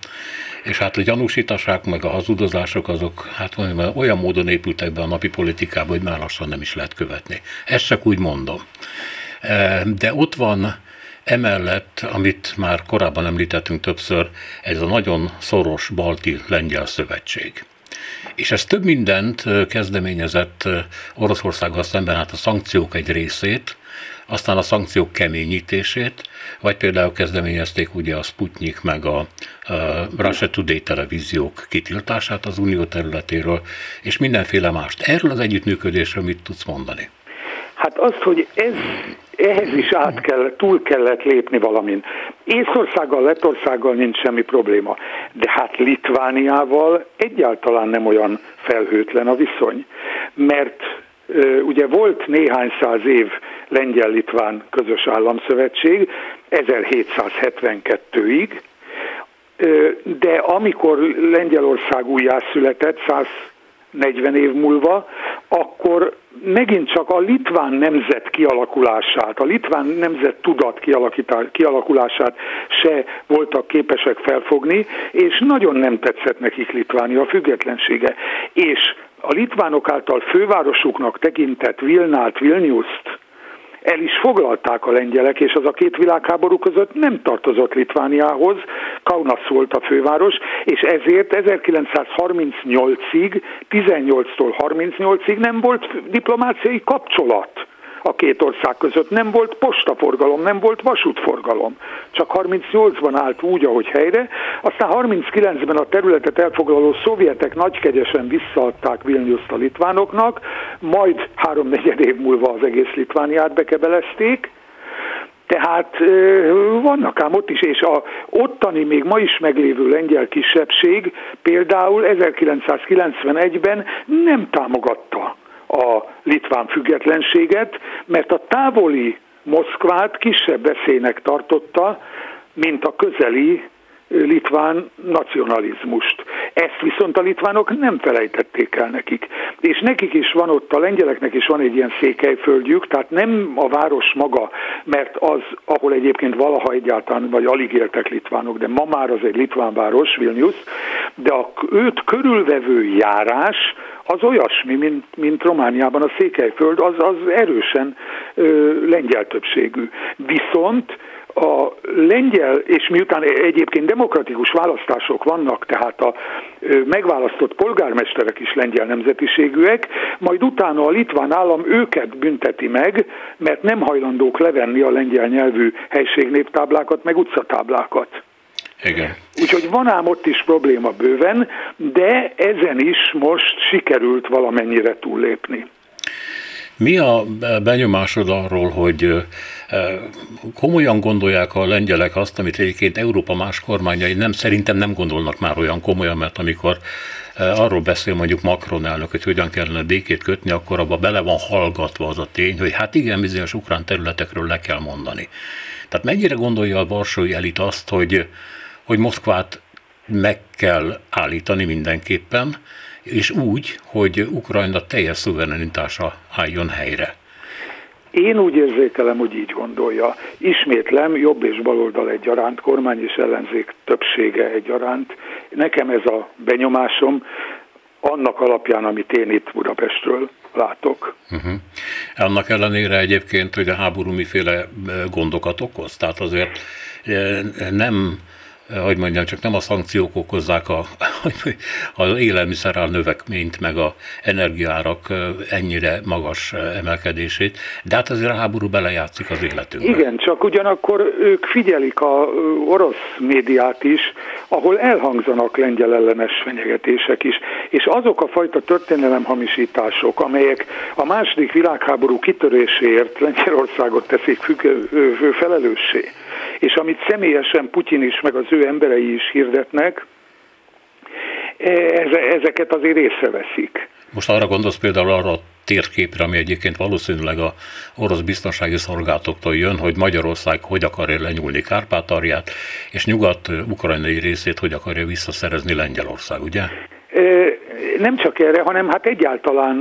és hát a gyanúsítások meg a hazudozások azok hát olyan módon épültek be a napi politikába, hogy már lassan nem is lehet követni. Ezt csak úgy mondom. De ott van emellett, amit már korábban említettünk többször, ez a nagyon szoros balti-lengyel szövetség. És ez több mindent kezdeményezett Oroszországgal szemben, hát a szankciók egy részét, aztán a szankciók keményítését, vagy például kezdeményezték ugye a Sputnik meg a, a Russia Today televíziók kitiltását az unió területéről, és mindenféle mást. Erről az együttműködésről mit tudsz mondani? Hát azt, hogy ez, ehhez is át kell, túl kellett lépni valamin. Észországgal, Lettországgal nincs semmi probléma, de hát Litvániával egyáltalán nem olyan felhőtlen a viszony, mert ugye volt néhány száz év lengyel-litván közös államszövetség, 1772-ig, de amikor Lengyelország újjászületett, 140 év múlva, akkor megint csak a litván nemzet kialakulását, a litván nemzet tudat kialakulását se voltak képesek felfogni, és nagyon nem tetszett nekik Litvánia függetlensége. És a litvánok által fővárosuknak tekintett Vilnát, Vilniuszt el is foglalták a lengyelek, és az a két világháború között nem tartozott Litvániához, Kaunas volt a főváros, és ezért 1938-ig, 18-tól 38-ig nem volt diplomáciai kapcsolat a két ország között. Nem volt postaforgalom, nem volt vasútforgalom. Csak 38-ban állt úgy, ahogy helyre, aztán 39-ben a területet elfoglaló szovjetek nagykegyesen visszaadták Vilniuszt a litvánoknak, majd háromnegyed év múlva az egész Litvániát bekebelezték, tehát vannak ám ott is, és a ottani még ma is meglévő lengyel kisebbség például 1991-ben nem támogatta a litván függetlenséget, mert a távoli Moszkvát kisebb veszélynek tartotta, mint a közeli litván nacionalizmust. Ezt viszont a litvánok nem felejtették el nekik. És nekik is van ott, a lengyeleknek is van egy ilyen székelyföldjük, tehát nem a város maga, mert az, ahol egyébként valaha egyáltalán, vagy alig éltek litvánok, de ma már az egy litván város, Vilnius, de a őt körülvevő járás, az olyasmi, mint, mint Romániában a Székelyföld, az, az erősen ö, lengyel többségű. Viszont a lengyel, és miután egyébként demokratikus választások vannak, tehát a megválasztott polgármesterek is lengyel nemzetiségűek, majd utána a litván állam őket bünteti meg, mert nem hajlandók levenni a lengyel nyelvű helységnéptáblákat, meg utcatáblákat. Igen. Úgyhogy van ám ott is probléma bőven, de ezen is most sikerült valamennyire túllépni. Mi a benyomásod arról, hogy komolyan gondolják a lengyelek azt, amit egyébként Európa más kormányai nem, szerintem nem gondolnak már olyan komolyan, mert amikor arról beszél mondjuk Macron elnök, hogy hogyan kellene békét kötni, akkor abba bele van hallgatva az a tény, hogy hát igen, bizonyos ukrán területekről le kell mondani. Tehát mennyire gondolja a varsói elit azt, hogy, hogy Moszkvát meg kell állítani mindenképpen, és úgy, hogy Ukrajna teljes szuverenitása álljon helyre. Én úgy érzékelem, hogy így gondolja. Ismétlem, jobb és baloldal egyaránt, kormány és ellenzék többsége egyaránt. Nekem ez a benyomásom annak alapján, amit én itt Budapestről látok. Uh-huh. Annak ellenére egyébként, hogy a háború miféle gondokat okoz, tehát azért nem hogy mondjam, csak nem a szankciók okozzák a, [laughs] az élelmiszerár növekményt, meg a energiárak ennyire magas emelkedését, de hát azért a háború belejátszik az életünkbe. Igen, csak ugyanakkor ők figyelik a orosz médiát is, ahol elhangzanak lengyel ellenes fenyegetések is, és azok a fajta történelemhamisítások, amelyek a második világháború kitöréséért Lengyelországot teszik függő, felelőssé, és amit személyesen Putyin is, meg az ő emberei is hirdetnek, e, ezeket azért észreveszik. Most arra gondolsz például arra a térképre, ami egyébként valószínűleg a orosz biztonsági szolgálatoktól jön, hogy Magyarország hogy akarja lenyúlni Kárpátarját, és nyugat-ukrajnai részét hogy akarja visszaszerezni Lengyelország, ugye? Nem csak erre, hanem hát egyáltalán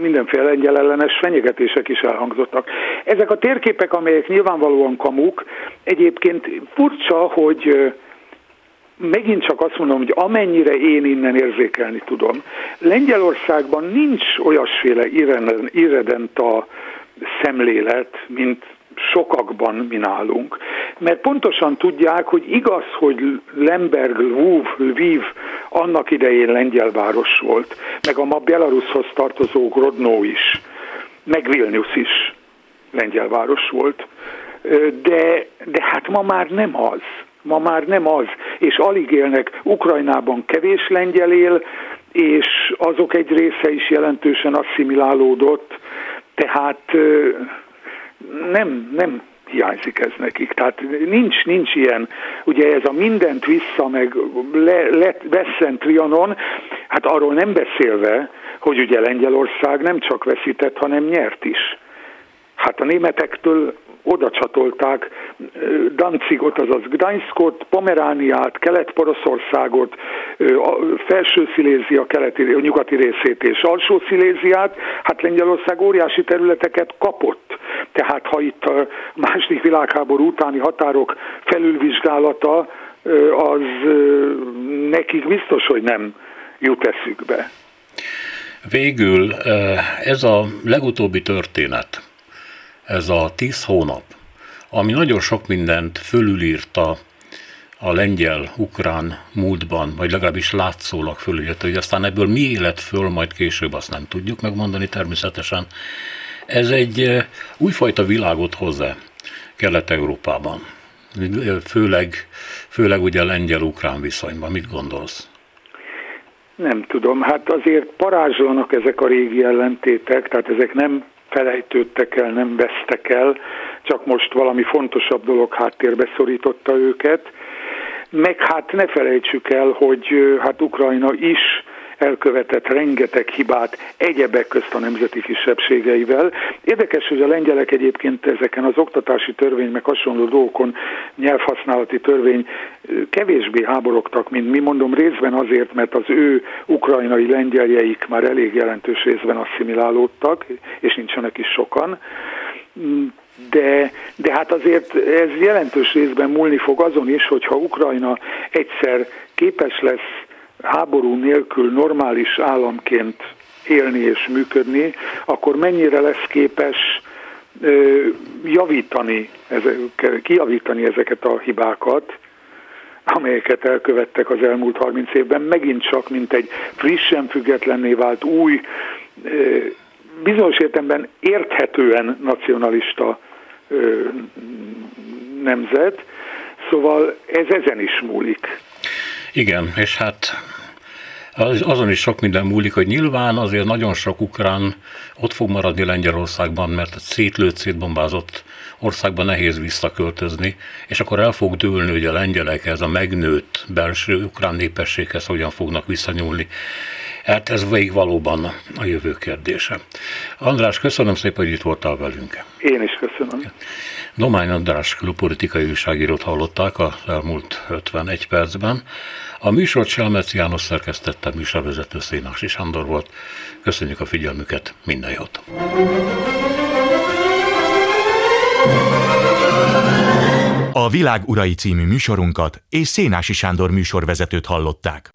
mindenféle lengyel ellenes fenyegetések is elhangzottak. Ezek a térképek, amelyek nyilvánvalóan kamuk, egyébként furcsa, hogy megint csak azt mondom, hogy amennyire én innen érzékelni tudom, Lengyelországban nincs olyasféle irredenta szemlélet, mint sokakban mi nálunk. Mert pontosan tudják, hogy igaz, hogy Lemberg, Lviv, Lviv annak idején lengyel város volt, meg a ma Belarushoz tartozó Grodno is, meg Vilnius is lengyel város volt, de, de hát ma már nem az. Ma már nem az, és alig élnek. Ukrajnában kevés lengyel él, és azok egy része is jelentősen asszimilálódott, tehát nem, nem hiányzik ez nekik. Tehát nincs, nincs ilyen, ugye ez a mindent vissza, meg le, le, vesszen Trianon, hát arról nem beszélve, hogy ugye Lengyelország nem csak veszített, hanem nyert is. Hát a németektől oda csatolták Danzigot, azaz Gdańskot, Pomerániát, Kelet-Poroszországot, Felső Szilézia keleti, nyugati részét és Alsó Sziléziát, hát Lengyelország óriási területeket kapott. Tehát ha itt a második világháború utáni határok felülvizsgálata, az nekik biztos, hogy nem jut eszükbe. Végül ez a legutóbbi történet, ez a tíz hónap, ami nagyon sok mindent fölülírta a lengyel-ukrán múltban, vagy legalábbis látszólag fölülírta, hogy aztán ebből mi élet föl, majd később azt nem tudjuk megmondani természetesen. Ez egy újfajta világot hozzá Kelet-Európában, főleg, főleg ugye a lengyel-ukrán viszonyban. Mit gondolsz? Nem tudom, hát azért parázslanak ezek a régi ellentétek, tehát ezek nem felejtődtek el, nem vesztek el, csak most valami fontosabb dolog háttérbe szorította őket. Meg hát ne felejtsük el, hogy hát Ukrajna is elkövetett rengeteg hibát egyebek közt a nemzeti kisebbségeivel. Érdekes, hogy a lengyelek egyébként ezeken az oktatási törvény, meg hasonló dolgokon, nyelvhasználati törvény kevésbé háborogtak, mint mi mondom részben azért, mert az ő ukrajnai lengyeljeik már elég jelentős részben asszimilálódtak, és nincsenek is sokan de, de hát azért ez jelentős részben múlni fog azon is, hogyha Ukrajna egyszer képes lesz háború nélkül normális államként élni és működni, akkor mennyire lesz képes javítani, kijavítani ezeket a hibákat, amelyeket elkövettek az elmúlt 30 évben, megint csak, mint egy frissen függetlenné vált új, bizonyos értemben érthetően nacionalista nemzet, szóval ez ezen is múlik. Igen, és hát az, azon is sok minden múlik, hogy nyilván azért nagyon sok ukrán ott fog maradni Lengyelországban, mert egy szétlőtt, szétbombázott országban nehéz visszaköltözni, és akkor el fog dőlni, hogy a lengyelek ez a megnőtt belső ukrán népességhez hogyan fognak visszanyúlni. Hát ez végig valóban a jövő kérdése. András, köszönöm szépen, hogy itt voltál velünk. Én is köszönöm. Domány András külpolitikai újságírót hallották az elmúlt 51 percben. A műsort Selmec János szerkesztette, műsorvezető Szénási Sándor volt. Köszönjük a figyelmüket, minden jót! A Világ Urai című műsorunkat és Szénási Sándor műsorvezetőt hallották.